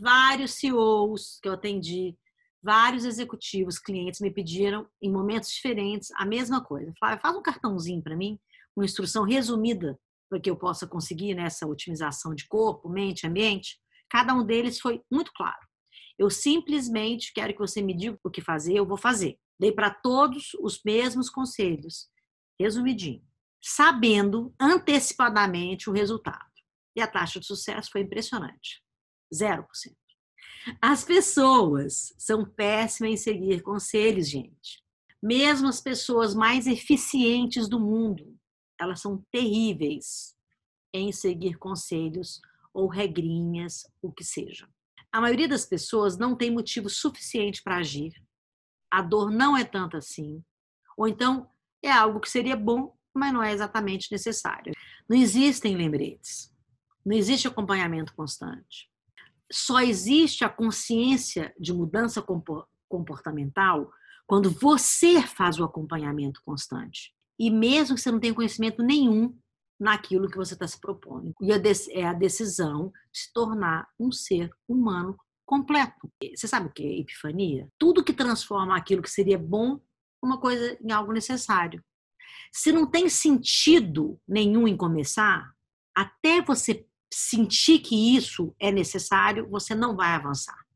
vários CEOs que eu atendi, vários executivos, clientes me pediram em momentos diferentes a mesma coisa. Falaram, faz um cartãozinho para mim, uma instrução resumida para que eu possa conseguir nessa otimização de corpo, mente, ambiente. Cada um deles foi muito claro. Eu simplesmente quero que você me diga o que fazer, eu vou fazer. Dei para todos os mesmos conselhos, resumidinho, sabendo antecipadamente o resultado. E a taxa de sucesso foi impressionante 0%. As pessoas são péssimas em seguir conselhos, gente. Mesmo as pessoas mais eficientes do mundo, elas são terríveis em seguir conselhos ou regrinhas, o que seja. A maioria das pessoas não tem motivo suficiente para agir. A dor não é tanta assim. Ou então é algo que seria bom, mas não é exatamente necessário. Não existem lembretes. Não existe acompanhamento constante. Só existe a consciência de mudança comportamental quando você faz o acompanhamento constante. E mesmo que você não tenha conhecimento nenhum naquilo que você está se propondo. E é a decisão de se tornar um ser humano completo. Você sabe o que é epifania? Tudo que transforma aquilo que seria bom uma coisa em algo necessário. Se não tem sentido nenhum em começar, até você sentir que isso é necessário, você não vai avançar.